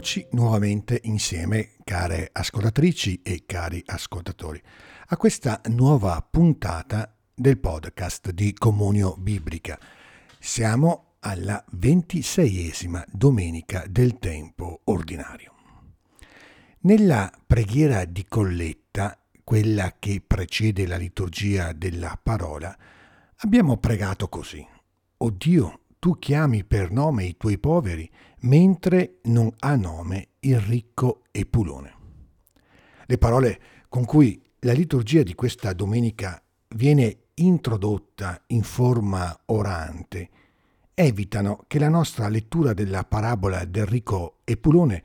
Eccoci nuovamente insieme, care ascoltatrici e cari ascoltatori, a questa nuova puntata del podcast di Comunio Biblica. Siamo alla ventiseiesima domenica del tempo ordinario. Nella preghiera di colletta, quella che precede la liturgia della parola, abbiamo pregato così. O Dio, tu chiami per nome i tuoi poveri, mentre non ha nome il ricco Epulone. Le parole con cui la liturgia di questa domenica viene introdotta in forma orante evitano che la nostra lettura della parabola del ricco Epulone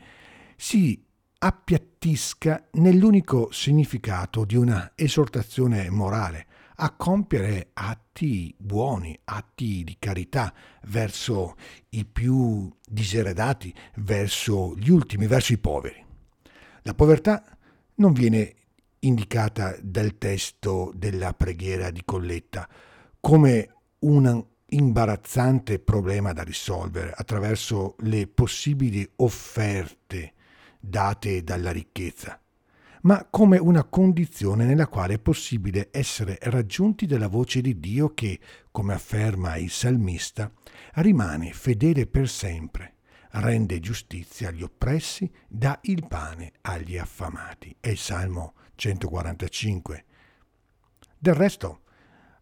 si appiattisca nell'unico significato di una esortazione morale, a compiere atti buoni, atti di carità verso i più diseredati, verso gli ultimi, verso i poveri. La povertà non viene indicata dal testo della preghiera di Colletta come un imbarazzante problema da risolvere attraverso le possibili offerte date dalla ricchezza ma come una condizione nella quale è possibile essere raggiunti dalla voce di Dio che, come afferma il salmista, rimane fedele per sempre, rende giustizia agli oppressi, dà il pane agli affamati. È il Salmo 145. Del resto,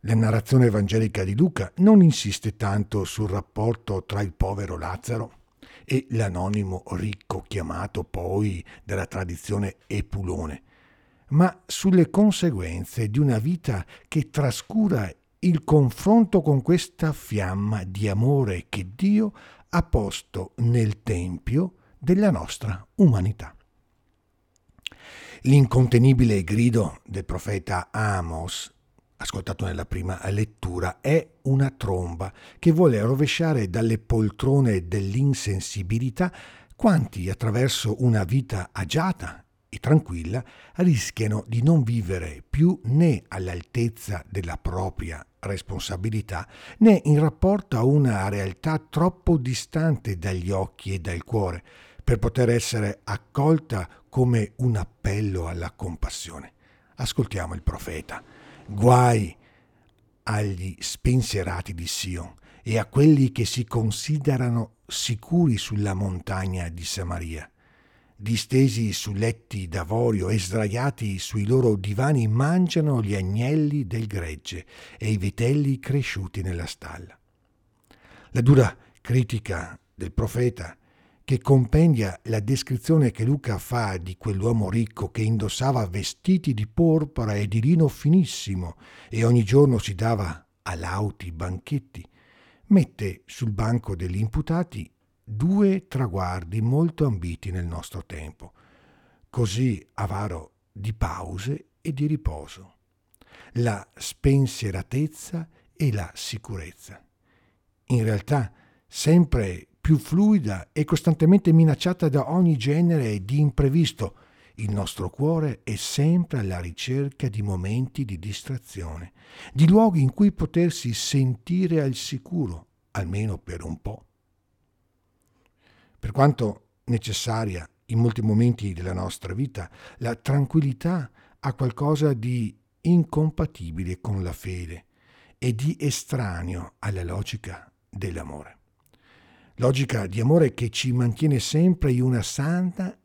la narrazione evangelica di Luca non insiste tanto sul rapporto tra il povero Lazzaro e l'anonimo ricco chiamato poi dalla tradizione Epulone, ma sulle conseguenze di una vita che trascura il confronto con questa fiamma di amore che Dio ha posto nel Tempio della nostra umanità. L'incontenibile grido del profeta Amos ascoltato nella prima lettura, è una tromba che vuole rovesciare dalle poltrone dell'insensibilità quanti attraverso una vita agiata e tranquilla rischiano di non vivere più né all'altezza della propria responsabilità né in rapporto a una realtà troppo distante dagli occhi e dal cuore per poter essere accolta come un appello alla compassione. Ascoltiamo il profeta. Guai agli spensierati di Sion e a quelli che si considerano sicuri sulla montagna di Samaria. Distesi su letti d'avorio e sdraiati sui loro divani mangiano gli agnelli del gregge e i vitelli cresciuti nella stalla. La dura critica del profeta che compendia la descrizione che Luca fa di quell'uomo ricco che indossava vestiti di porpora e di lino finissimo e ogni giorno si dava a lauti banchetti, mette sul banco degli imputati due traguardi molto ambiti nel nostro tempo, così avaro di pause e di riposo, la spensieratezza e la sicurezza. In realtà, sempre più fluida e costantemente minacciata da ogni genere di imprevisto, il nostro cuore è sempre alla ricerca di momenti di distrazione, di luoghi in cui potersi sentire al sicuro, almeno per un po'. Per quanto necessaria in molti momenti della nostra vita, la tranquillità ha qualcosa di incompatibile con la fede e di estraneo alla logica dell'amore logica di amore che ci mantiene sempre in una santa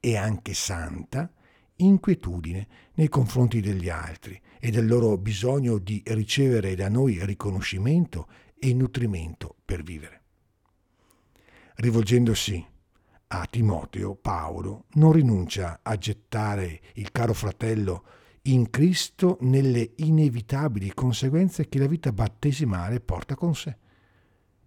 e anche santa inquietudine nei confronti degli altri e del loro bisogno di ricevere da noi riconoscimento e nutrimento per vivere. Rivolgendosi a Timoteo, Paolo non rinuncia a gettare il caro fratello in Cristo nelle inevitabili conseguenze che la vita battesimale porta con sé.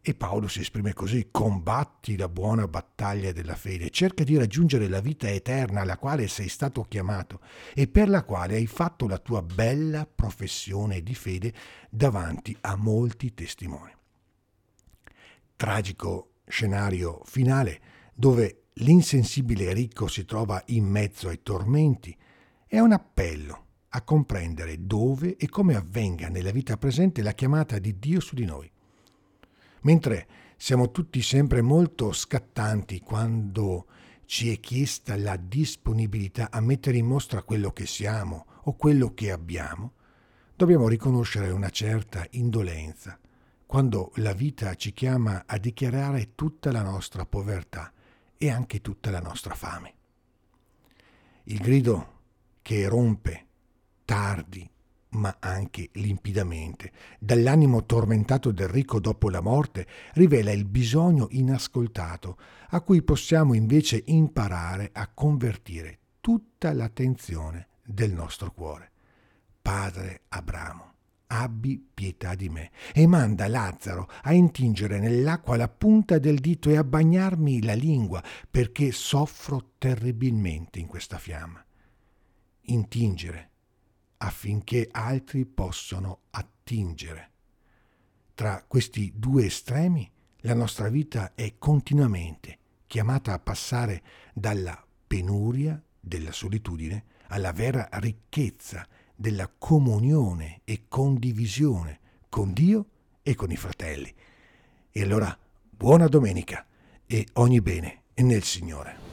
E Paolo si esprime così, combatti la buona battaglia della fede, cerca di raggiungere la vita eterna alla quale sei stato chiamato e per la quale hai fatto la tua bella professione di fede davanti a molti testimoni. Tragico scenario finale dove l'insensibile ricco si trova in mezzo ai tormenti è un appello a comprendere dove e come avvenga nella vita presente la chiamata di Dio su di noi mentre siamo tutti sempre molto scattanti quando ci è chiesta la disponibilità a mettere in mostra quello che siamo o quello che abbiamo, dobbiamo riconoscere una certa indolenza quando la vita ci chiama a dichiarare tutta la nostra povertà e anche tutta la nostra fame. Il grido che rompe tardi ma anche limpidamente, dall'animo tormentato del ricco dopo la morte, rivela il bisogno inascoltato, a cui possiamo invece imparare a convertire tutta l'attenzione del nostro cuore. Padre Abramo, abbi pietà di me, e manda Lazzaro a intingere nell'acqua la punta del dito e a bagnarmi la lingua, perché soffro terribilmente in questa fiamma. Intingere affinché altri possano attingere. Tra questi due estremi la nostra vita è continuamente chiamata a passare dalla penuria della solitudine alla vera ricchezza della comunione e condivisione con Dio e con i fratelli. E allora buona domenica e ogni bene nel Signore.